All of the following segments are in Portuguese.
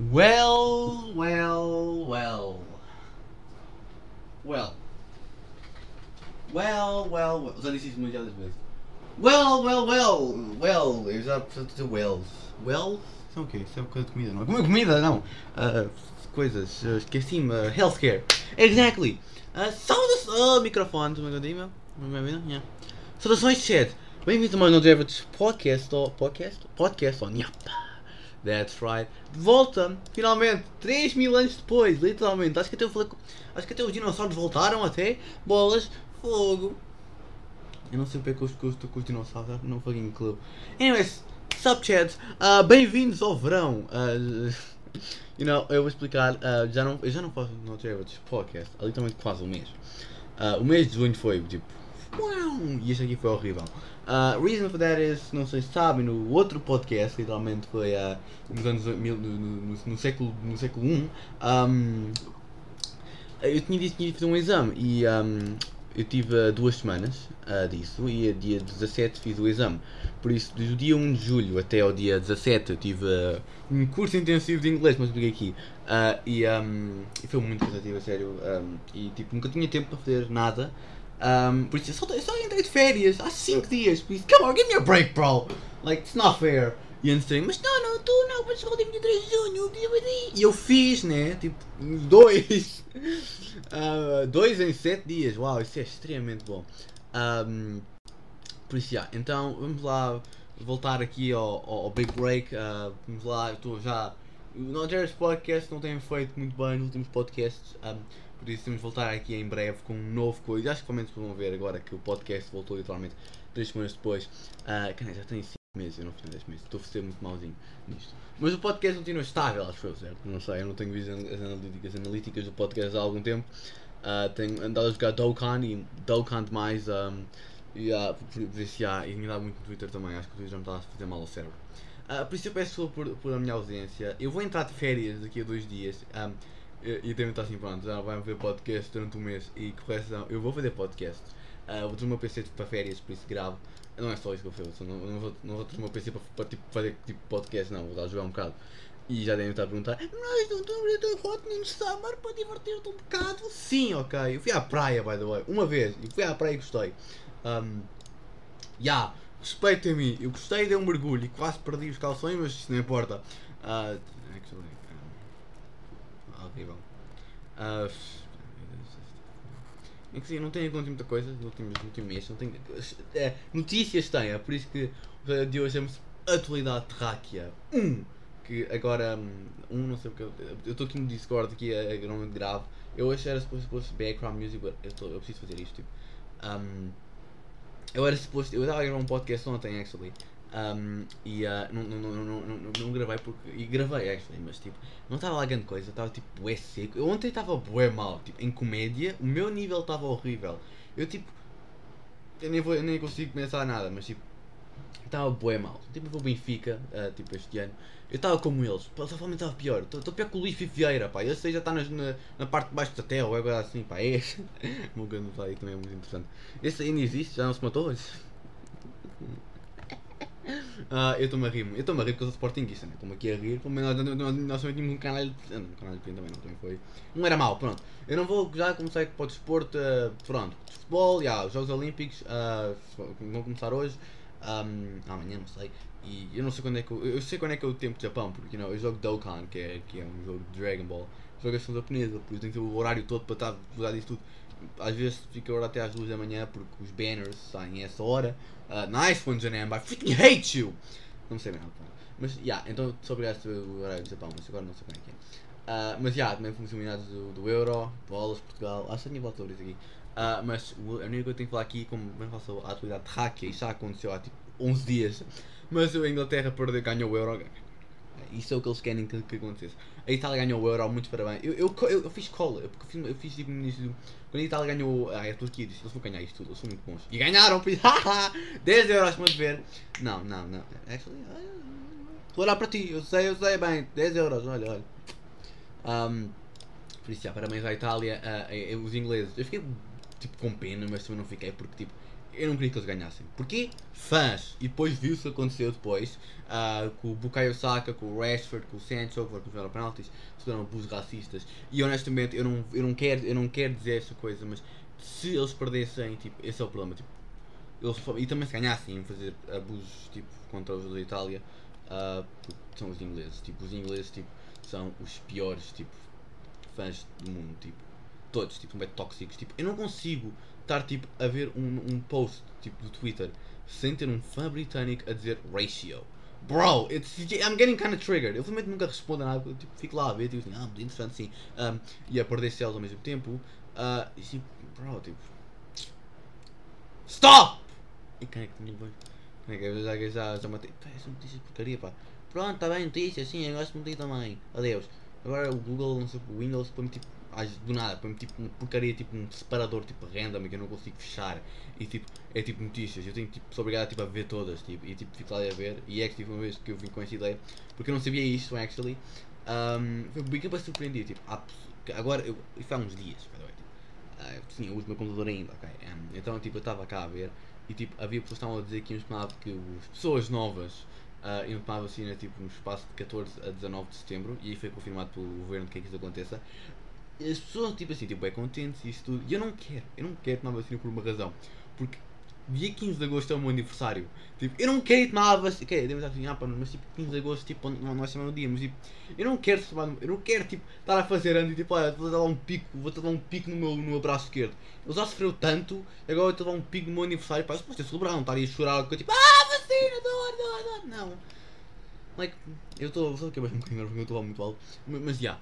Well, well, well. Well. Well, well, well. Já disse isso muitas vezes. Well, well, well. Well, eu já preciso dizer wells. Wells? São o quê? Isso é coisa de comida, não é? Comida, não. Ah, coisas. Uh, Esqueci-me. Uh, healthcare. Exactly. Uh, saudações. Oh, microfone. Tudo bem contigo, meu? Bem vindo? Yeah. Saudações, chat. Bem-vindo a mais um Average Podcast. Podcast? Podcast on. That's right. Volta, finalmente, 3 mil anos depois, literalmente. Acho que até eu falei. Acho que até os dinossauros voltaram até. Bolas, fogo. Eu não sei porque é que eu estou com, os dinossauros, não fucking clue. Anyways, sup chat, uh, bem-vindos ao verão. Uh, you know, eu vou explicar, uh, já não, eu já não faço no Average Podcast há literalmente quase um mês. Uh, o mês de junho foi tipo, e este aqui foi horrível. Uh, reason for that is, não sei se sabem, no outro podcast, literalmente foi uh, nos anos mil, no, no, no, século no século 1, um, eu tinha dito que ia fazer um exame e um, eu tive uh, duas semanas uh, disso e a dia 17 fiz o exame. Por isso, do dia 1 de julho até ao dia 17 eu tive uh, um curso intensivo de inglês, mas expliquei aqui. E, um, foi muito cansativo, a sério. E tipo, nunca tinha tempo para fazer nada. Um, por isso, eu só, entrei de férias há 5 dias. Por isso, come on, give me a break, bro. Like, it's not fair. E antes mas não, não, tu não, mas só dia 23 de junho. E eu fiz, né? Tipo, dois. Uh, dois em 7 dias. Uau, isso é extremamente bom. Um, por isso, já. Então, vamos lá voltar aqui ao, ao, ao Big Break. Uh, vamos lá, eu estou já. O Nigeria's Podcast não tem feito muito bem nos últimos podcasts. Um, por isso temos de voltar aqui em breve com um novo coisa. Acho que provavelmente vão ver agora que o podcast voltou literalmente 3 semanas depois. Uh, já tem 5 meses, eu não fiz 10 meses. Estou a ser muito malzinho nisto. Mas o podcast continua estável, acho eu, certo? Não sei, eu não tenho visto as analíticas, analíticas do podcast há algum tempo. Uh, tenho andado a jogar Dokkan e Dokkan mais. Um, e uh, por, e me dá muito no Twitter também. Acho que o Twitter já me está a fazer mal ao cérebro. Uh, por isso eu peço por, por a minha ausência. Eu vou entrar de férias daqui a dois dias. Um, e, e também está assim, pronto, já vai ver podcast durante um mês. E correção, eu vou fazer podcast. Uh, vou ter o meu PC para férias, por isso gravo. Não é só isso que eu faço, não, não, vou, não vou ter o meu PC para, para tipo, fazer tipo, podcast, não, vou estar a jogar um bocado. E já devem estar a perguntar: Mas não estou a abrir o Hotman Summer para divertir-te um bocado? Sim, ok. Eu fui à praia, by the way, uma vez. E fui à praia e gostei. Um, yeah, respeitem-me. Eu gostei, dei um mergulho e quase perdi os calções, mas isso não importa. Uh, um, horrível. Uh, é sim, não tenho acontecido muita coisa no último, no último mês. Não tenho, é, notícias tem, é por isso que de hoje chama-se Atualidade Terráquea 1. Que agora, um, não sei porque eu estou aqui no Discord, aqui a, a normalmente grave. Eu hoje era suposto, suposto background music, eu, eu preciso fazer isto. Tipo. Um, eu era suposto, eu estava a gravar um podcast ontem, actually. Um, e uh, não, não, não, não, não, gravei porque. E gravei, actually, mas tipo, não estava lá grande coisa, estava tipo bué seco. Eu ontem estava bué mal, tipo, em comédia, o meu nível estava horrível. Eu tipo. Eu nem, vou, eu nem consigo pensar nada, mas tipo. Estava bué mal. Tipo, vou Benfica, uh, tipo, este ano. Eu estava como eles, realmente estava pior. Estou pior que o Luís Vieira, pá. Aí já está na, na, parte de baixo da terra, ou é agora assim, pá. É o meu grande aí também é muito interessante. Esse ainda existe, já não se matou. Ah, eu estou-me a rir, eu estou-me a rir porque eu sou sportinguista, né? Estou-me aqui a rir, pelo menos nós, também tínhamos um canal. Não, um canal de também não, também foi. Não era mau, pronto. Eu não vou já começar para o desporto, uh, pronto. Futebol, yeah, os Jogos Olímpicos uh, vão começar hoje, um, amanhã, não sei. E eu não sei quando é que eu. Eu sei quando é que é o tempo de Japão, porque you know, eu jogo Dokkan, que é, que é um jogo de Dragon Ball. Jogo a japonesa, por isso tenho que ter o horário todo para estar a disso tudo. Às vezes fica a hora até às 2 da manhã porque os banners saem a essa hora. Uh, nice one, Janemba. I freaking hate you! Não sei mesmo. Mas, já, yeah, então sou obrigado a saber o horário do Japão, mas agora não sei como é que é. Uh, mas, yeah, também fomos eliminados do, do Euro, bolas, Portugal. Acho que tinha volta isso aqui. Uh, mas a única que eu tenho que falar aqui, como bem faço a atualidade terráquea, isso já aconteceu há tipo 11 dias. Mas a Inglaterra perdeu, ganhou o Euro. Isso é o que eles querem que, que. A Itália ganhou o Euro, muitos parabéns. Eu, eu, eu, eu fiz cola, eu fiz, eu fiz tipo no início. Quando a Itália ganhou. Ah, a Turquia disse: eles vão ganhar isto tudo, eles são muito bons. E ganharam, por isso, 10 euros, mas ver. Não, não, não. Actually, vou olhar para ti, eu sei, eu sei bem. 10 euros, olha, olha. Um, por isso, já, parabéns à Itália. Uh, os ingleses, eu fiquei tipo com pena, mas também não fiquei, porque tipo eu não queria que eles ganhassem. Porquê? Fãs. E depois viu-se o que aconteceu depois. Uh, com o Bukayo Saka, com o Rashford, com o Sancho, que fizeram penaltis, fizeram abusos racistas. E honestamente, eu não, eu, não quero, eu não quero dizer essa coisa, mas se eles perdessem, tipo, esse é o problema. Tipo, eles, e também se ganhassem em fazer abusos tipo, contra os da Itália, uh, são os ingleses. Tipo, os ingleses tipo, são os piores tipo, fãs do mundo. Tipo, todos, tipo, são bem tóxicos. Tipo, eu não consigo estar tipo, a ver um, um post tipo, do Twitter sem ter um fã britânico a dizer ratio. Bro, it's, I'm getting kind of triggered. Eu realmente nunca respondo a nada, eu tipo, fico lá a ver, tipo assim, ah, interessante sim. Um, e a perder cells ao mesmo tempo. Uh, e tipo, bro, tipo. Stop! E quem é que é que já, já, já matei? Pá, essa notícia de porcaria, pá. Pronto, está bem, notícia, sim, eu gosto de também. Adeus. Agora o Google, não sei, o Windows põe-me tipo do nada, põe-me tipo uma porcaria, tipo um separador tipo random que eu não consigo fechar. E tipo, é tipo notícias, eu tenho tipo, sou obrigado tipo, a ver todas tipo, e tipo fico lá a ver. E é que tipo uma vez que eu vim com essa ideia, porque eu não sabia isto actually, um, foi bem para surpreender, tipo, agora, eu, isso há uns dias, by the way, tipo, uh, sim, eu uso o meu computador ainda, ok, um, então tipo, eu estava cá a ver e tipo, havia pessoas que estavam a dizer que iam tomar que as pessoas novas uh, iam tomar vacina tipo, no espaço de 14 a 19 de setembro e foi confirmado pelo governo que é que isso aconteça as pessoas tipo assim, tipo, é contentes e isso tudo. E eu não quero, eu não quero tomar vacina por uma razão. Porque dia 15 de agosto é o meu aniversário. Tipo, eu não quero tomar vacina. Ok, devemos assim, ah, pá, mas tipo 15 de agosto tipo, não, não é semana no dia, mas tipo, eu não quero tomar, eu não quero tipo, estar a fazer antes e tipo, olha, vou dar um pico, vou dar um pico no meu, no meu braço esquerdo. Ele já sofreu tanto, agora eu vou dar um pico no meu aniversário, pá, eu suposto celebrar, não estar aí a chorar, porque tipo, ah, vacina, dor, dor, dor. Não. Like, eu estou, só que é um bocadinho eu estou muito alto, mas já. Yeah.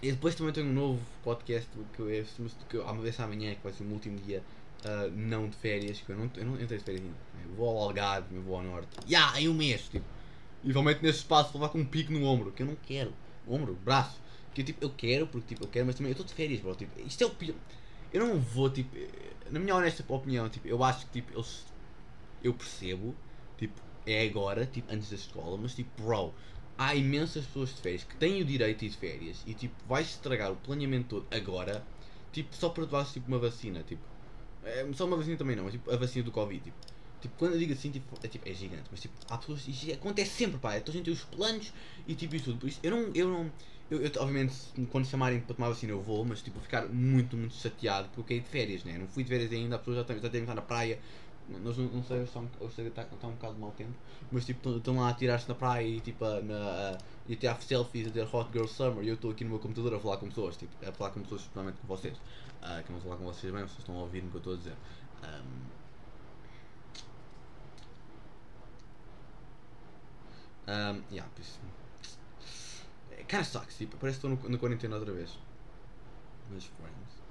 E depois também tenho um novo podcast que eu, que eu, uma vez amanhã, que vai ser o último dia, uh, não de férias, que eu não, eu não entrei de férias ainda. Eu vou ao Algarve, eu vou ao Norte. Ya, yeah, em um mês, tipo. E realmente nesse espaço vou lá com um pico no ombro, que eu não quero. Ombro, braço. Que eu, tipo, eu quero, porque tipo, eu quero, mas também eu estou de férias, bro. Tipo, isto é o pior. Eu não vou, tipo, na minha honesta opinião, tipo, eu acho que tipo, eu, eu percebo, tipo, é agora, tipo, antes da escola, mas tipo, bro, há imensas pessoas de férias que têm o direito de ir de férias e tipo vais estragar o planeamento todo agora tipo só para levares tipo uma vacina tipo é, só uma vacina também não mas tipo a vacina do Covid tipo, tipo quando eu digo assim tipo é, tipo, é gigante mas tipo há pessoas isso acontece sempre pá então a gente tem os planos e tipo isso tudo. Por isso eu não eu não eu, eu, obviamente quando chamarem para tomar vacina eu vou mas tipo ficar muito muito chateado porque eu caí de férias né? Não fui de férias ainda as pessoas já têm já estar na praia nós não, não sei, hoje está tá um bocado de mau tempo, mas tipo, estão lá a tirar-se na praia e tipo, na, a, e a tirar selfies a ter Hot Girl Summer e eu estou aqui no meu computador a falar com pessoas, tipo, a falar com pessoas, especialmente com vocês, uh, que não falar com vocês bem, vocês estão a ouvir o que eu estou a dizer. Um, um, yeah, isso. Kinda sucks, tipo, parece que estou na quarentena outra vez. Mas friends.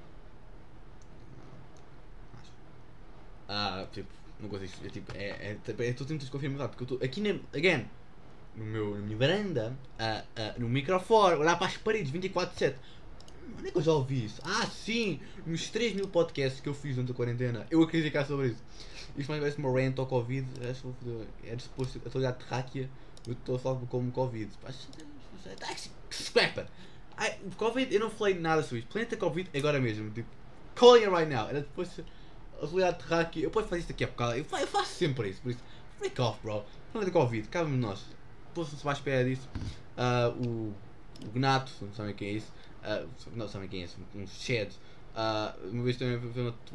Ah, tipo, não consigo. É tipo, é. É, é, é tudo muito desconfirmado. Porque eu estou aqui na. Again, no meu, na minha varanda, uh, uh, no microfone, olhar para as paredes 24-7. Onde é que eu já ouvi isso? Ah, sim! Nos 3 mil podcasts que eu fiz durante a quarentena, eu a criticar sobre isso. Isto mais parece uma rant ao Covid. É suposto. Eu estou terráquea, eu estou falar como Covid. Scrapper! Covid, eu não falei nada sobre isso. Planeta Covid, agora mesmo. Tipo, calling it right now. Era depois realidade terráquea. Eu posso fazer isto aqui a bocado. Eu faço sempre isso. Por isso, freak off, bro. Não é de Covid, cabe-me nós. Posso-se mais espera disso. Uh, o, o Gnato, não sabem quem é isso. Uh, não sabem quem é isso. Um Shed. Uh, uma vez também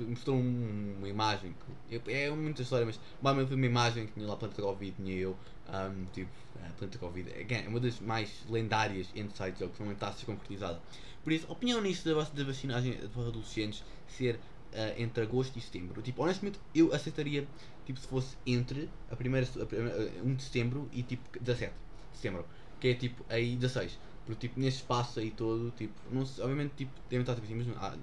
mostrou uma imagem. Que, é muita história, mas foi uma imagem que tinha lá Planta Covid, tinha eu. Um, tipo, uh, Planta Covid. Again, é uma das mais lendárias insights que realmente está a ser concretizada. Por isso, opinião nisso da, da vacinagem para adolescentes ser uh, entre agosto e setembro. Tipo, honestamente, eu aceitaria tipo, se fosse entre a primeira, a primeira, 1 eh, de setembro e tipo 17 de setembro, que é tipo aí 16. Porque tipo, nesse espaço aí todo, tipo, não sei, obviamente tipo, devem estar tipo assim, mas há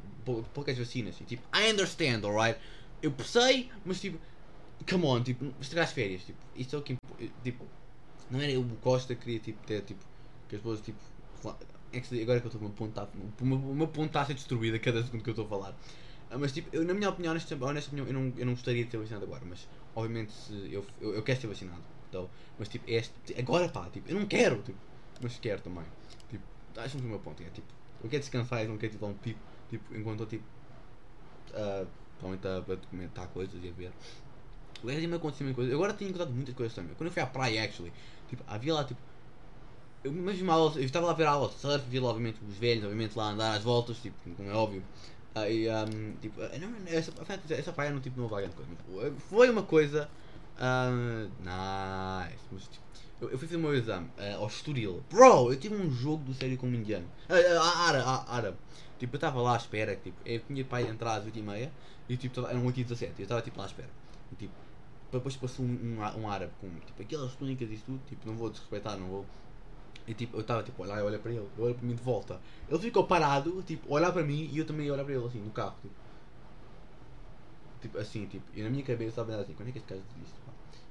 poucas vacinas. E, tipo, I understand, alright? Eu sei, mas tipo, come on, tipo, estragar as férias, tipo, isso é o que tipo, não era eu Costa queria tipo ter tipo que as pessoas tipo é que agora que eu estou a ponto o meu ponto está a ser cada segundo que eu estou a falar ah, mas tipo, eu, na minha opinião, honesta opinião, eu não, eu não gostaria de ser vacinado agora, mas obviamente se eu, eu, eu quero ser vacinado. Então, mas tipo, este, agora pá, tipo, eu não quero, tipo, mas quero também. Tipo, acho que o meu ponto é tipo, eu quero descansar, eu não quero tipo, um pico, tipo, enquanto estou tipo. Uh, a, a documentar coisas e a ver. O gajo me aconteceu muita coisa. Eu agora tenho encontrado muitas coisas também. Quando eu fui à praia, actually, tipo, havia lá tipo. Eu mesmo aula, eu estava lá a ver a aula de surf, vi lá obviamente os velhos, obviamente lá andar às voltas, tipo, como é óbvio. Aí, um, tipo, não, essa, essa praia não, tipo, não vai grande coisa. Foi uma coisa. Uh, nice. Mas, tipo, eu, eu fui fazer o meu exame uh, ao Estoril. Bro, eu tive um jogo do sério com um indiano. Uh, árabe, árabe. Tipo, eu estava lá à espera, tipo, eu tinha pai entrar às 8h30 e tipo, eram 8h17 e eu estava tipo lá à espera. E tipo, depois passou um, um, um árabe com tipo, aquelas túnicas e tudo, tipo, não vou desrespeitar, não vou. E tipo, eu estava tipo, olha, olha para ele, olha para mim de volta. Ele ficou parado, tipo, olhar para mim e eu também olhar para ele assim, no carro, tipo. Tipo, assim, tipo, e na minha cabeça estava assim, quando é que este gajo disse?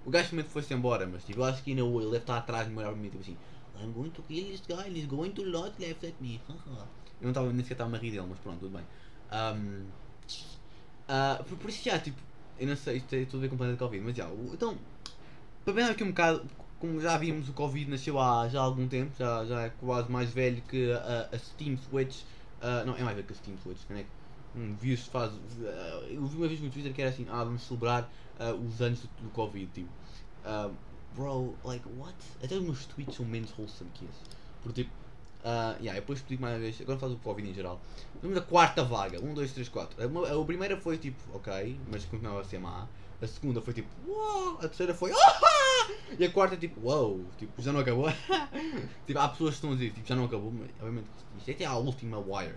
O gajo simplesmente foi-se embora, mas tipo, eu acho que na ele deve estar atrás de me olhar para mim, tipo assim, I'm going to kill this guy, he's going to lot left at me. eu não estava nem sequer estava a rir dele, mas pronto, tudo bem. Um, uh, por, por, isso já, tipo, eu não sei, isto tem tudo a ver com o planeta Covid, mas já, então, para ver aqui um bocado, como já vimos, o Covid nasceu há já há algum tempo, já, já é quase mais velho que a, a Steam Switch, uh, não, é mais velho que a Steam Switch, não é? Um vírus faz. Uh, eu vi uma vez no Twitter que era assim: ah, vamos celebrar uh, os anos do, do Covid. Tipo, uh, bro, like, what? Até os meus tweets são menos wholesome que esse. Porque, tipo, uh, yeah, depois explico mais uma vez. Agora falo do Covid em geral. Vamos da quarta vaga: 1, 2, 3, 4. A, a, primeira foi tipo, ok, mas continuava a ser má. A segunda foi tipo, wow! A terceira foi, ah! E a quarta tipo, wow! Tipo, já não acabou. tipo, há pessoas que estão a dizer, tipo, já não acabou, mas obviamente isto é até a última wire.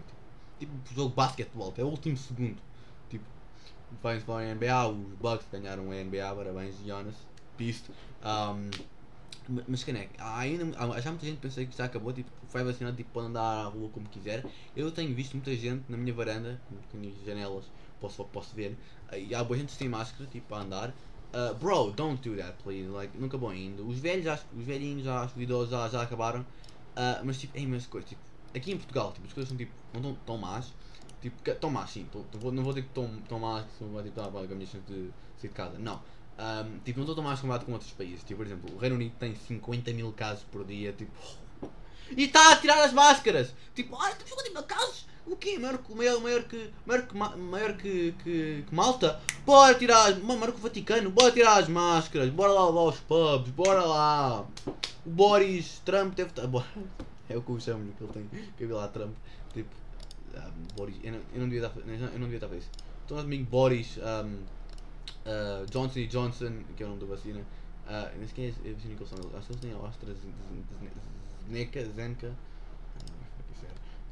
Tipo, tipo jogo de basquetebol, é o último segundo. Tipo, vai para a NBA, os Bucks ganharam a NBA, parabéns, Jonas, piste. Um, mas quem é? Há ainda, há, já muita gente pensa que já acabou, tipo, foi vacinado, tipo, pode andar à rua como quiser. Eu tenho visto muita gente na minha varanda, com as janelas, posso, posso ver, e há boa gente sem máscara, tipo, a andar. Uh, bro, don't do that, please. Like, nunca acabou ainda. Os velhos, já, os velhinhos, já, os idosos já, já acabaram. Uh, mas, tipo, é imensa coisa. Tipo, aqui em Portugal, tipo, as coisas são, tipo, não estão tão más. Tipo, tão más, sim. Tô, tô, não vou dizer que estão tão más, que vai, tipo, tá, a minha de sair de casa. Não. Um, tipo, não estou tão mais comparado com outros países. Tipo, por exemplo, o Reino Unido tem 50 mil casos por dia. Tipo, e está a tirar as máscaras. Tipo, ah, temos 50 mil casos. O quê? Maior, maior, maior, que, maior, que, maior que, que, que Malta? Bora tirar, maior que o Vaticano, bora tirar as máscaras, bora lá levar os pubs, bora lá. O Boris Trump deve estar. É o que eu chamo, que ele tem cabelo lá Trump. Tipo, um, Boris. Eu não, eu não devia estar, eu não devia estar a isso. Então, domingo, Boris um, uh, Johnson Johnson, que é o nome da vacina. Uh, sei quem é a vacina que eles são. Acho que eles têm a AstraZeneca, Zenka.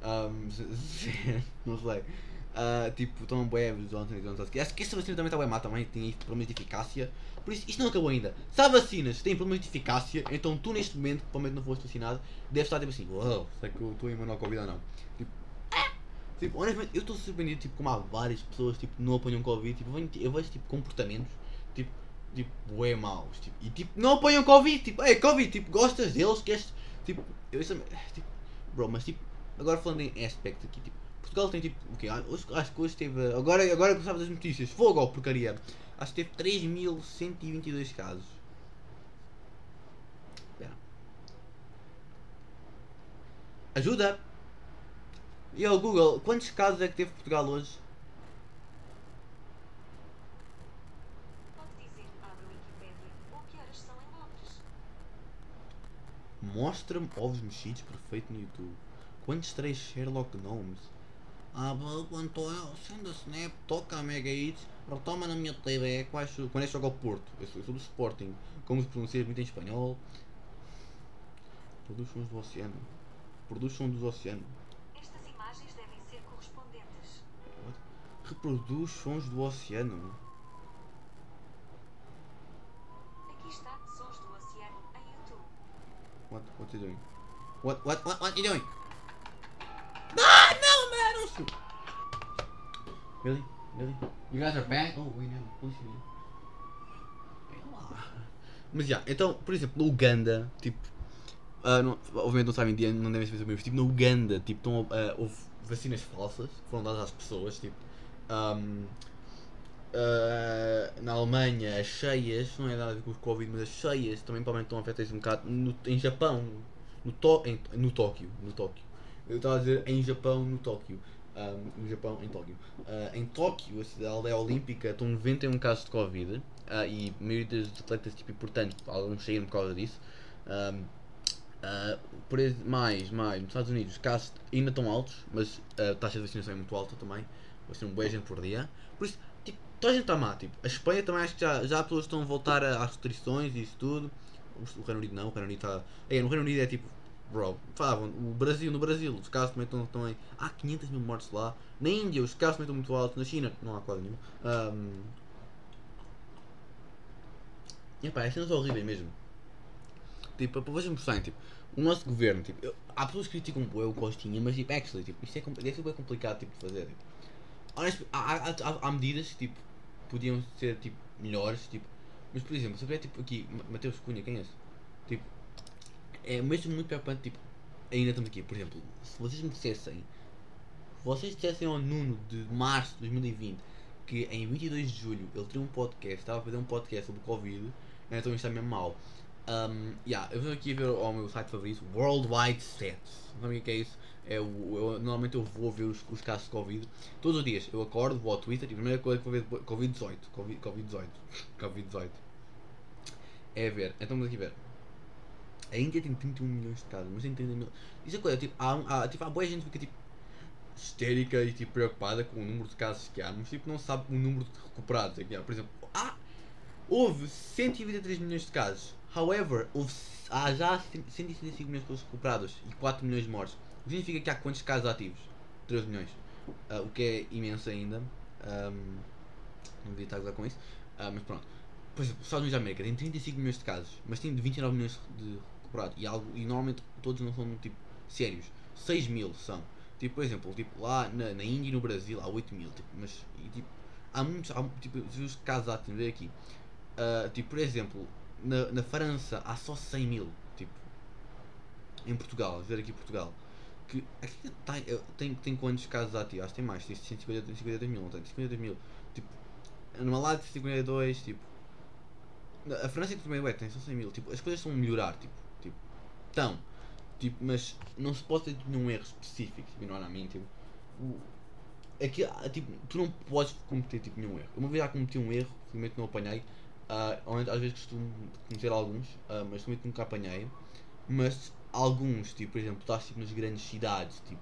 Um, não sei. Uh, tipo, estão bem os Johnson Johnson. Acho que essa vacina também está bem má, também tem problemas de eficácia. Por isso, isto não acabou ainda. Se há vacinas têm problemas de eficácia, então tu neste momento, que provavelmente não foste vacinado, deves estar tipo assim, wow, será que eu estou ao Covid ou não? Tipo, ah! tipo, honestamente, eu estou surpreendido tipo, como há várias pessoas tipo, não apanham Covid. Tipo, eu vejo tipo, comportamentos tipo, tipo, bué maus. Tipo, e tipo, não apanham Covid. Tipo, é Covid, tipo, gostas deles, queres. Tipo, eu isso, tipo, bro, mas tipo, agora falando em aspecto aqui, tipo, Portugal tem tipo, o okay, quê? Acho que hoje teve. Agora, agora que sabes das notícias, fogo, porcaria. Acho que teve 3.122 casos. Espera. Ajuda! E ao Google, quantos casos é que teve Portugal hoje? Mostra-me ovos mexidos perfeito no YouTube. Quantos três Sherlock Gnomes? Ah, quanto eu, sendo Snap, toca a Mega Hits, retoma na minha TV quais, quando é que joga ao Porto. Eu sou, eu sou do Sporting. Como se pronuncia muito em espanhol. Produz sons do oceano. Produz sons do oceano. Estas imagens devem ser correspondentes. What? Reproduz sons do oceano. Aqui está Sons do Oceano em YouTube. What? What you doing? What? What? What? What you doing? Ah, no, man! Really? Really? You guys are back? Oh, wait, no. Police Mas já, yeah, então, por exemplo, no Uganda, tipo, uh, não, obviamente não sabem dia, não devem saber mas tipo, no Uganda, tipo, estão, uh, houve vacinas falsas, foram dadas às pessoas, tipo, um, uh, na Alemanha, as cheias, não é nada a ver com o Covid, mas as cheias também provavelmente estão afetadas um bocado, no, em Japão, no, to, em, no Tóquio, no Tóquio, eu estava a dizer em Japão, no Tóquio, um, no Japão, em Tóquio. Uh, em Tóquio, a cidade a aldeia olímpica, estão 91 casos de Covid uh, e a maioria dos atletas tipo, importantes, alguns saíram por causa disso. Um, uh, por ex- mais, mais, nos Estados Unidos os casos ainda estão altos, mas a taxa de vacinação é muito alta também. Vacinam boa gente por dia. Por isso, toda a gente está má. Tipo, a Espanha também acho que já, já as pessoas estão a voltar a- às restrições e isso tudo. O Reino Unido não, o Reino Unido está. É, no Reino Unido é tipo, bro, falavam, o Brasil, no Brasil, os casos também estão, estão em. Há 500 mil mortes lá. Na Índia, os casos também estão muito altos. Na China, não há quase nenhum. Um, e epá, é cenas horríveis mesmo. Tipo, para vocês mostrarem, tipo, o nosso governo, tipo, eu- há pessoas que criticam bué o Costinha, mas tipo, actually, tipo, isto é, deve ser bem complicado tipo, de fazer. Tipo. Há, há, há, há medidas tipo, podiam ser tipo, melhores, tipo, mas por exemplo, se tiver tipo aqui, Ma- Mateus Cunha, quem é esse? Tipo, é mesmo muito preocupante, tipo, ainda estamos aqui, por exemplo, se vocês me dissessem, se vocês dissessem ao Nuno de março de 2020 que em 22 de julho ele teria um podcast, estava a fazer um podcast sobre Covid, então isto é mesmo mau. Um, yeah, eu venho aqui ver ao meu site favorito, Worldwide Stats. Não sabem o que é isso? É o, eu, normalmente eu vou ver os, os casos de Covid. Todos os dias eu acordo, vou ao Twitter e a primeira coisa que vou ver é Covid-18. Covid- Covid-18. Covid-18. É ver. Então vamos aqui ver. A Índia tem 31 milhões de casos, mas tem 30 mil. Isso é coisa, tipo, há, há, tipo, há boa gente que fica tipo histérica e tipo preocupada com o número de casos que há, mas tipo não sabe o número de recuperados é que há. Por exemplo, há, houve 123 milhões de casos. However, houve, há já 165 milhões de pessoas recuperadas e 4 milhões de mortes. O que significa que há quantos casos ativos? 13 milhões. Ah, o que é imenso ainda. Ahm, não devia estar a gozar com isso. Ah, mas pronto. Por exemplo, os Estados Unidos da América tem 35 milhões de casos, mas tem 29 milhões de recuperados. E, algo, e normalmente todos não são tipo sérios. 6 mil são. Tipo, por exemplo, tipo, lá na, na Índia e no Brasil há 8 mil. Tipo, mas e, tipo, há muitos. Há, tipo, os casos ativos, aqui. Ah, tipo, por exemplo, na, na França há só 100 mil. Tipo, em Portugal, ver aqui Portugal. Que aqui tem, tem, tem quantos casos ativos? Acho que tem mais, tem 150, 152 mil, não tem? 52 mil. Tipo, numa lado 52, tipo. A França que também ué, tem só 100 mil. Tipo, as coisas estão a melhorar, tipo. tipo estão. Tipo, mas não se pode ter nenhum erro específico, tipo, não é a mim, tipo. o- Aqui, tipo, tu não podes cometer tipo, nenhum erro. Uma vez já cometi um erro, felizmente não apanhei. Ah, normalmente, às vezes costumo cometer alguns, ah, mas felizmente nunca apanhei. Mas alguns, tipo, por exemplo, estás tipo, nas grandes cidades, tipo,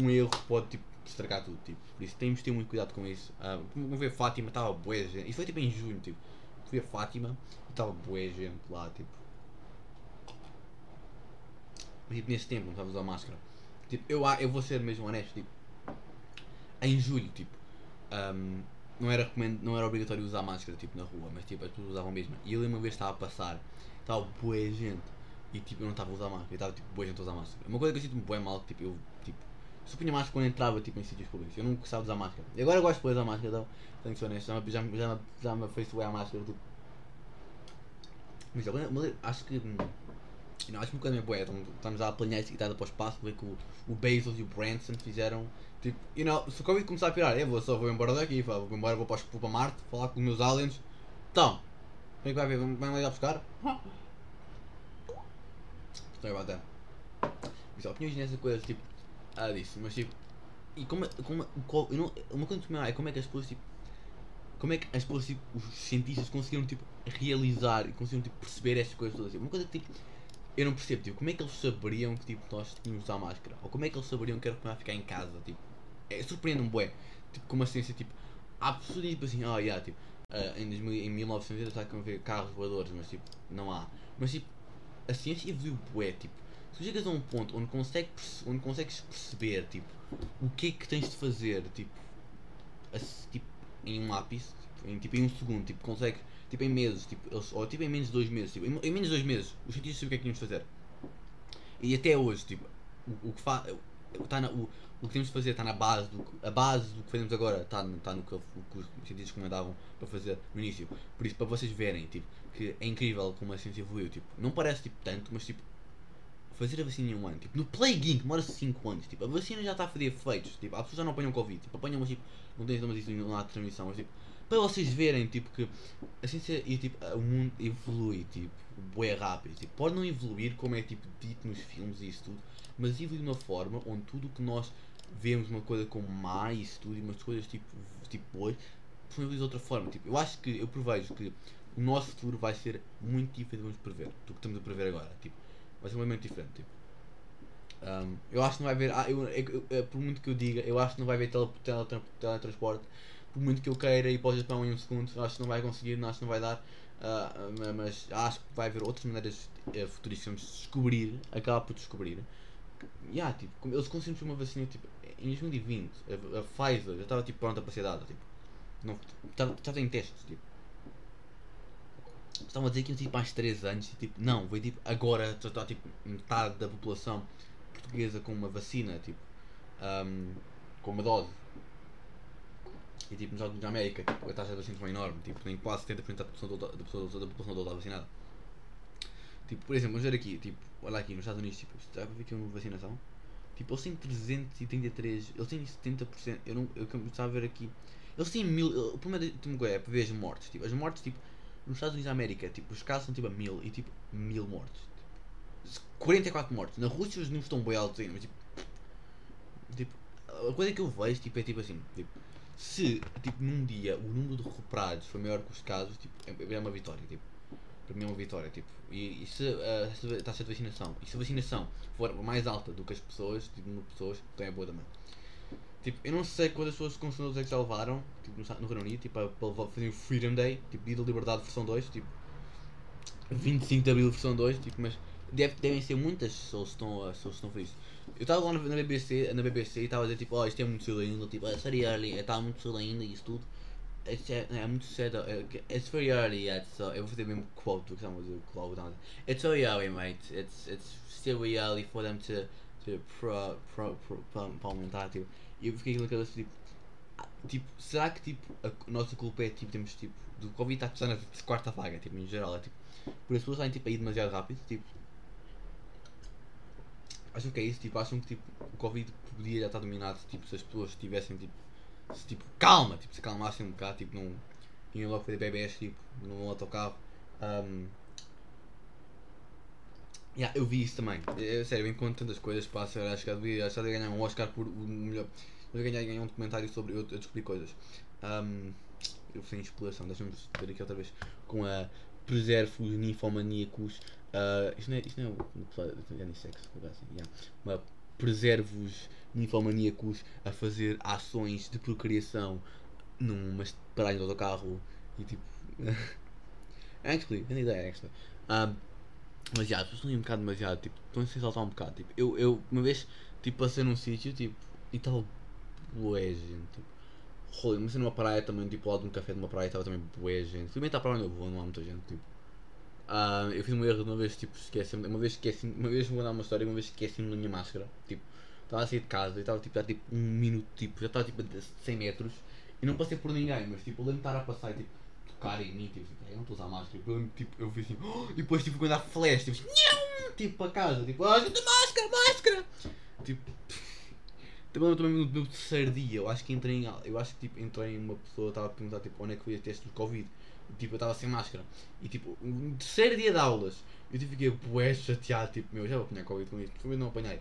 um erro pode tipo, estragar tudo. Tipo, por isso temos de ter muito cuidado com isso. Uh, como ver Fátima, estava boa gente. Isso foi tipo em junho, tipo. Fui a Fátima e estava boa gente lá, tipo. Mas tipo, nesse tempo não estava a usar máscara. Tipo, eu, eu vou ser mesmo honesto, tipo. Em julho, tipo. um, não, era não era obrigatório usar máscara tipo, na rua, mas tipo, as pessoas usavam mesmo. E eu uma vez estava a passar, estava boa gente. E tipo, eu não estava a usar máscara, eu estava tipo, boa gente a usar máscara. Uma coisa que eu sinto bem mal, tipo, eu tipo, só punha máscara quando entrava tipo, em sítios públicos. Eu não gostava de usar máscara. E agora eu gosto de usar máscara, então, tenho que ser honesto. Já, já, já, já me afeiçoei à máscara. Tipo. Mas mas acho que. Hum, Não, acho uma coisa meio boa. Estamos, a planear essa guitarra para o espaço, ver que o, o Bezos e o Branson fizeram. Tipo, you know, se o Covid começar a pirar, eu vou só vou embora daqui, vou embora, vou para, vou para Marte, falar com os meus aliens. Então, quem é que vai ver? Vão lá buscar? Sorry about that. Mas opiniões nessa coisa, tipo, ah, disso, mas tipo, e como, como, qual, eu não, uma coisa que me é como é que as pessoas, tipo, como é que as pessoas, tipo, os cientistas conseguiram, tipo, realizar e conseguiram, tipo, perceber estas coisas todas, tipo, uma coisa que, tipo, eu não percebo, tipo, como é que eles saberiam que, tipo, nós tínhamos usar máscara, ou como é que eles saberiam que era para ficar em casa, tipo, é, surpreende-me, bué, tipo, como a ciência, tipo, há pessoas, tipo, assim, ah, yeah, tipo, ah, em, 2000, em 1900 está a ver carros voadores, mas, tipo, não há, mas, tipo, a ciência evoluiu bué, tipo, tu chegas a um ponto onde, consegue, onde consegues perceber, tipo, o que é que tens de fazer, tipo, assim, tipo em um lápis, tipo, em, tipo, em um segundo, tipo, consegues, tipo, em meses, tipo, eles, ou tipo em menos de dois meses, tipo, em, em menos de dois meses, os cientistas sabem o que é que tínhamos de fazer. E até hoje, tipo, o, o que fa, tá na, o, o que temos de fazer está na base do que- a base do que fazemos agora está tá no que, o que os cientistas recomendavam para fazer no início. Por isso, para vocês verem, tipo, que é incrível como a ciência evoluiu, tipo, não parece tipo tanto, mas tipo, fazer a vacina em um ano, tipo, no Plague Inc demora 5 anos, tipo, a vacina já está a fazer efeitos, tipo, as pessoas já não apanham Covid, tipo, apanham, mas tipo, não têm mas isso não transmissão, mas tipo, para vocês verem, tipo, que a ciência e tipo, o mundo evolui, tipo, bué rápido, tipo, pode não evoluir como é tipo dito nos filmes e isso tudo, mas evolui de uma forma onde tudo o que nós vemos uma coisa como má e isso tudo, e umas coisas tipo, tipo boas, funcionamos de outra forma. Tipo, eu acho que eu prevejo que o nosso futuro vai ser muito diferente do que prever, do que estamos a prever agora. Tipo, vai ser muito diferente. Tipo. Um, eu acho que não vai haver. Ah, eu, eu, eu, por muito que eu diga, eu acho que não vai haver tele, tele, tele, teletransporte. Por muito que eu queira ir para o Japão em um segundo, acho que não vai conseguir, acho que não vai dar. Uh, mas acho que vai haver outras maneiras uh, futuríssimas de descobrir, acaba por descobrir. Yeah, tipo, eles conseguiram uma vacina tipo, em 2020, a, a Pfizer já estava tipo, pronta para ser dada. Tipo, não, estava em testes. Tipo. Estavam a dizer que ia tipo, mais 3 anos e tipo, não, foi tipo agora tratar tipo, metade da população portuguesa com uma vacina, tipo, um, com uma dose. E tipo, nos Estados Unidos da América, tipo, a taxa de vacinação é enorme, tipo, tem quase 70% da população toda, da população, da população toda vacinada. Tipo, por exemplo, vamos ver aqui, tipo, olha aqui nos Estados Unidos, tipo, está a ver aqui uma vacinação? Tipo, eles têm 333, eles têm 70%, eu não, eu estava a ver aqui, eles têm mil, o problema tipo, é para ver as mortes, tipo, as mortes, tipo, nos Estados Unidos da América, tipo, os casos são tipo a mil e tipo, mil mortes. 44 mortes. Na Rússia os números estão bem altos ainda, mas tipo, tipo, a coisa que eu vejo tipo, é tipo assim, tipo, se tipo, num dia o número de recuperados foi maior que os casos, tipo, é, é uma vitória, tipo, para mim é uma vitória, tipo, e, e se uh, a taxa de vacinação, e se a vacinação for mais alta do que as pessoas, tipo, número de pessoas, então é boa também. Tipo, eu não sei quantas pessoas consumidores é que já levaram, tipo, no, no Reino Unido, tipo, para fazer o Freedom Day, tipo, Dia da Liberdade versão 2, tipo, 25 de Abril versão 2, tipo, mas deve, devem ser muitas pessoas que estão, se estão isso. Eu estava lá na, na, BBC, na BBC e estava a dizer tipo, oh, isto é muito cedo ainda, tipo, é very early, está muito cedo ainda e isso tudo. It's, é, é muito cedo, é, it's very early yet, so eu vou fazer mesmo quote do que estava a dizer, Cloud. It's very early, mate, it's, it's still very early for them to, to pro, pro, pro, pro, parlamentar, tipo. E eu fiquei naquela tipo, tipo, será que tipo, a nossa culpa é tipo, temos tipo, do Covid está a na quarta vaga, tipo, em geral, é tipo, por as pessoas estarem tipo, a ir demasiado rápido, tipo, acham que é isso, tipo, acham que tipo, o Covid podia já estar dominado tipo, se as pessoas tivessem tipo, se, tipo calma, tipo, se calmassem um bocado, tipo, não tinham logo fazer bebés tipo, num autocarro. Um, yeah, eu vi isso também. É, sério, enquanto tantas coisas passam, acho que devia, que devia ganhar um Oscar por o melhor. Eu ganhar, ganhar um documentário sobre eu, eu descobri coisas. Um, eu fiz exploração, deixa-me ver aqui outra vez. Com a Preservos Ninfomaníacos Uh, isto, não é, isto não é o unissex, assim, yeah. Mas preservos ninfomaníacos a fazer ações de procriação numa paragem de autocarro e tipo. actually, a ideia é actually. Um, mas já, as pessoas um bocado demasiado, tipo, estão a se saltar um bocado. Tipo, eu, eu uma vez tipo, passei num sítio tipo, e estava bué gente. Tipo, rolê, mas numa praia também, tipo, ao lado de um café de uma praia estava também bué gente. Felizmente à praia onde eu vou, não há muita gente. Tipo, Uh, eu fiz um erro uma vez, tipo, esqueci uma vez esqueci uma vez vou dar uma história, uma vez esqueci-me da minha máscara, tipo, estava a sair de casa e estava tipo, a, tipo, um minuto, tipo, já estava tipo a 100 metros e não passei por ninguém, mas tipo, eu lembro de estar a passar e tipo, tocar em mim, tipo, eu não estou a usar máscara, tipo, eu tipo, eu fiz assim, oh! e depois tipo, quando há flash, tipo, tipo, para casa, tipo, ah, máscara, máscara, tipo, também também no meu terceiro dia, eu acho que entrei em, eu acho que tipo, entrei em uma pessoa, estava a perguntar tipo, onde é que foi o teste do Covid tipo, eu estava sem máscara. E tipo, no terceiro dia de aulas, eu tipo, fiquei bué chateado, tipo, meu, já vou apanhar Covid com isto, por não apanhei.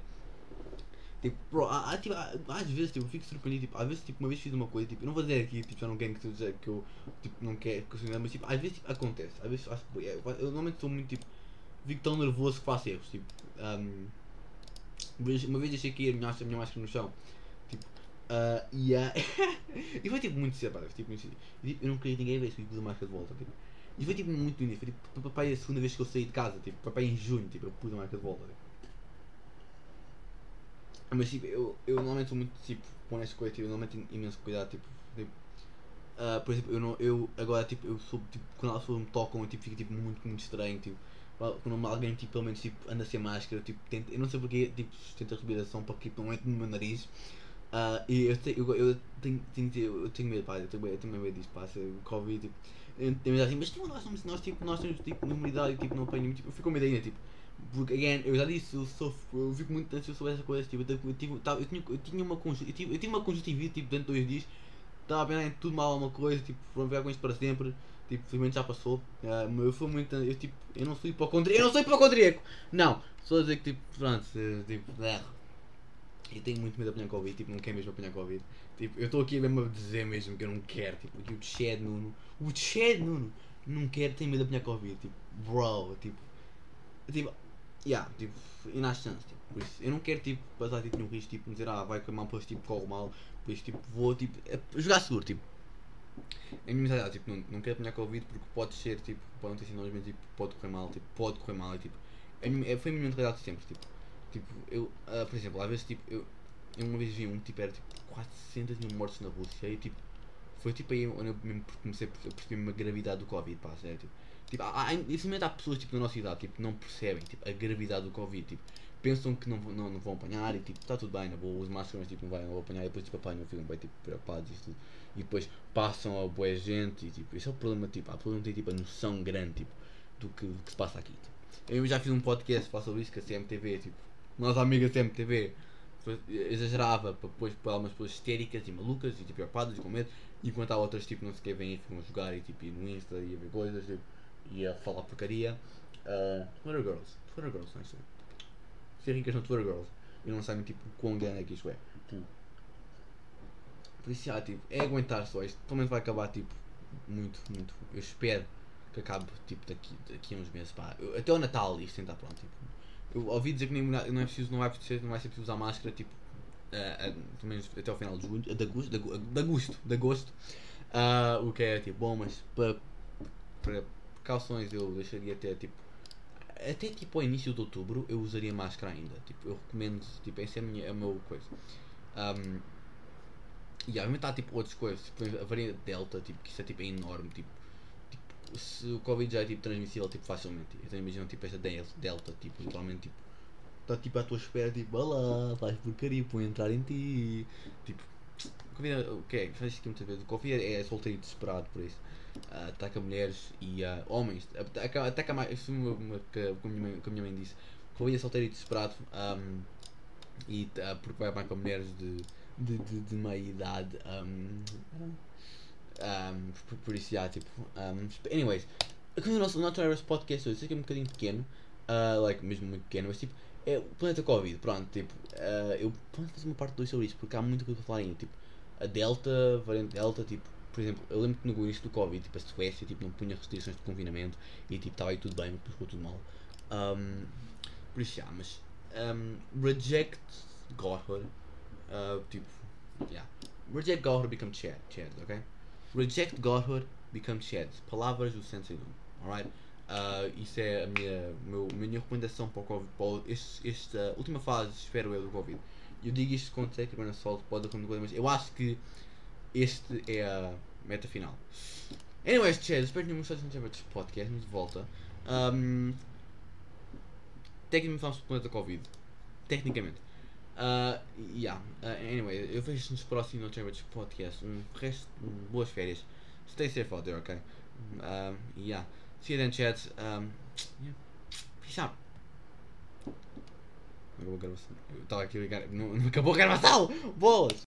Tipo, bro, há, há, tipo, há, às vezes tipo, eu fico surpreendido, tipo, às vezes tipo, uma vez fiz uma coisa, tipo, eu não vou dizer aqui, tipo, já não quero que tu dizer que eu tipo, não quero que eu mas tipo, às vezes tipo, acontece, às vezes acho que eu, eu normalmente sou muito tipo, fico tão nervoso que faço erros, tipo, um, uma vez deixei cair a minha, a minha máscara no chão Uh, e, foi tipo muito cedo, tipo, muito cedo. Tipo, eu não queria ninguém ver, tipo, pus a máscara de volta. Tipo. E foi tipo muito bonito. Foi tipo, papai a segunda vez que eu saí de casa, tipo, papai em junho, tipo, eu pus a máscara de volta. Tipo. Mas tipo, eu, eu normalmente sou muito tipo, com essa coisa, tipo, eu normalmente tenho imenso cuidado, tipo, tipo uh, por exemplo, eu, não, eu agora tipo, eu sou tipo, quando as pessoas me tocam, eu tipo, fico tipo, muito, muito estranho, tipo, quando alguém tipo, pelo menos tipo, anda sem máscara, tipo, tenta, eu não sei porque, tipo, tenta respiração para que tipo, não entre no meu nariz. Uh, e eu, te, eu, eu, tenho, tenho, eu tenho medo, pá, eu tenho, eu tenho medo disso, pá, se Covid, tipo, eu tenho medo assim, mas tipo, nós, somos, nós, tipo, nós temos tipo imunidade, tipo, não apanho, tipo, eu fico com medo ainda, tipo, porque, again, eu já disse, eu, sofro, eu fico muito ansioso sobre essa coisa, tipo, eu, eu, tive, eu, tinha, eu tinha uma conjuntivite, eu eu tive uma conjuntivite, tipo, dentro de dois dias, estava a pensar tudo mal alguma coisa, tipo, vamos ficar com isto para sempre, tipo, felizmente já passou, uh, eu fui muito, eu tipo, eu não sou hipocondríaco, eu não sou hipocondríaco, não, só a dizer que, tipo, pronto, tipo, erro. Eu tenho muito medo de apanhar Covid, tipo, não quero mesmo apanhar Covid. Tipo, eu estou aqui mesmo a dizer mesmo que eu não quero, tipo, o Chad Nuno, o Chad Nuno, não quero, tenho medo de apanhar Covid, tipo, bro, tipo, tipo, yeah, tipo, e nas chance, tipo, por isso, eu não quero, tipo, passar, tipo, nenhum risco, tipo, dizer, ah, vai correr mal, depois, tipo, corre mal, por isso, tipo, vou, tipo, é, jogar seguro, tipo, a minha mentalidade, tipo, não, não quero apanhar Covid porque pode ser, tipo, pode não ter sintomas, mas, tipo, pode correr mal, tipo, pode correr mal, e, tipo, a minha, foi a minha mentalidade sempre, tipo, tipo, eu, ah, por exemplo, às vezes, tipo, eu, eu uma vez vi um, tipo, era, tipo, 400 mil mortes na Rússia, e, tipo, foi, tipo, aí onde eu mesmo comecei a perceber uma gravidade do Covid, pá, sério, tipo, tipo, há, há, infelizmente há pessoas, tipo, na nossa idade, tipo, que não percebem, tipo, a gravidade do Covid, tipo, pensam que não, não, não vão apanhar e, tipo, está tudo bem, na boa, os máscaras, tipo, não, vai, não vão apanhar, e depois, tipo, apanham, ficam bem, tipo, preocupados e tudo, e depois passam a boa gente, e, tipo, esse é o problema, tipo, há pessoas que não têm, tipo, a noção grande, tipo, do que, do que se passa aqui, tipo. Eu já fiz um podcast para sobre isso com a CMTV, tipo, nossa amiga CMTV exagerava para depois para algumas pessoas histéricas e malucas e tipo preocupadas e com medo, enquanto há outras tipo não sequer vêm e ficam a jogar e tipo ir no Insta e a ver coisas tipo, e a falar porcaria. Uh, Twitter Girls, Twitter Girls, não é isso? Ser ricas no Twitter Girls e não sabem tipo quão grande é que isto é. Tipo, Por isso, já, tipo, é aguentar só isto. Pelo menos vai acabar, tipo, muito, muito. Eu espero que acabe, tipo, daqui, daqui a uns meses, pá. Eu- até o Natal isto tentar pronto, tipo. Eu ouvi dizer que nem, não é preciso, não vai, precisar, não vai ser preciso usar máscara, tipo, eh, eh, pelo menos até ao final de julho, de agosto, de de agosto, de agosto. Ah, o que é, tipo, bom, mas para, precauções eu deixaria até, tipo, até tipo ao início de outubro eu usaria máscara ainda. Tipo, eu recomendo, tipo, essa é a minha, é a meu coisa. Um, e obviamente há tipo outras coisas, tipo, a variante Delta, tipo, que isso é tipo é enorme, tipo, se o Covid já é tipo transmissível tipo facilmente. Então imagina tipo esta Del- Delta, tipo, literalmente tipo, está tipo à tua espera, tipo, olá, faz porcaria, põe entrar em ti. Tipo, o Covid, é- o que é? Faz aqui muitas vezes. O Covid é solteiro e desesperado por isso. Ah, ataca mulheres e ah, homens. Ataca, ataca mais. É como, a minha minha mãe disse. O Covid é solteiro e desesperado. ahm, e ah, porque vai mais mulheres de, de, de, de meia idade. ahm, ahm, por, por isso já, tipo. ahm, anyways, aqui no nosso Not Virus Podcast hoje, sei que é um bocadinho pequeno. ah, like, mesmo muito pequeno, mas tipo. É o planeta Covid, pronto, tipo. ah, eu posso fazer uma parte 2 sobre isso, porque há muita coisa para falar ainda. Tipo, a Delta, variante Delta, tipo. Por exemplo, eu lembro que no início do Covid, tipo, a Suécia tipo, não punha restrições de confinamento e tipo, estava aí tudo bem, mas ficou tudo mal. Ahm, por isso já, mas um, reject Godhood. Uh, tipo, yeah. Reject Godhood, become Chad, Chad, ok? Reject Godhood, become Chad. Palavras do Sensei Doom, alright? Uh, isso é a minha, meu, minha recomendação para o Covid, para esta última fase, espero eu, do Covid. Eu digo isto com Take Gonna Salt, pode acontecer, mas eu acho que este é a meta final. Anyways, Chad, espero que não gostes muito deste podcast, de volta. Um, tecnicamente vamos para o Covid. Tecnicamente. Uh, yeah. Uh, anyway, eu vejo nos próximos Chambers Podcast. Um resto, um, boas férias. Stay safe out there, ok? Um, yeah. See you then, chat. Um, yeah. Peace out. Acabou a gravação. Eu estava aqui a ligar. Não, não acabou a gravação! Bolas!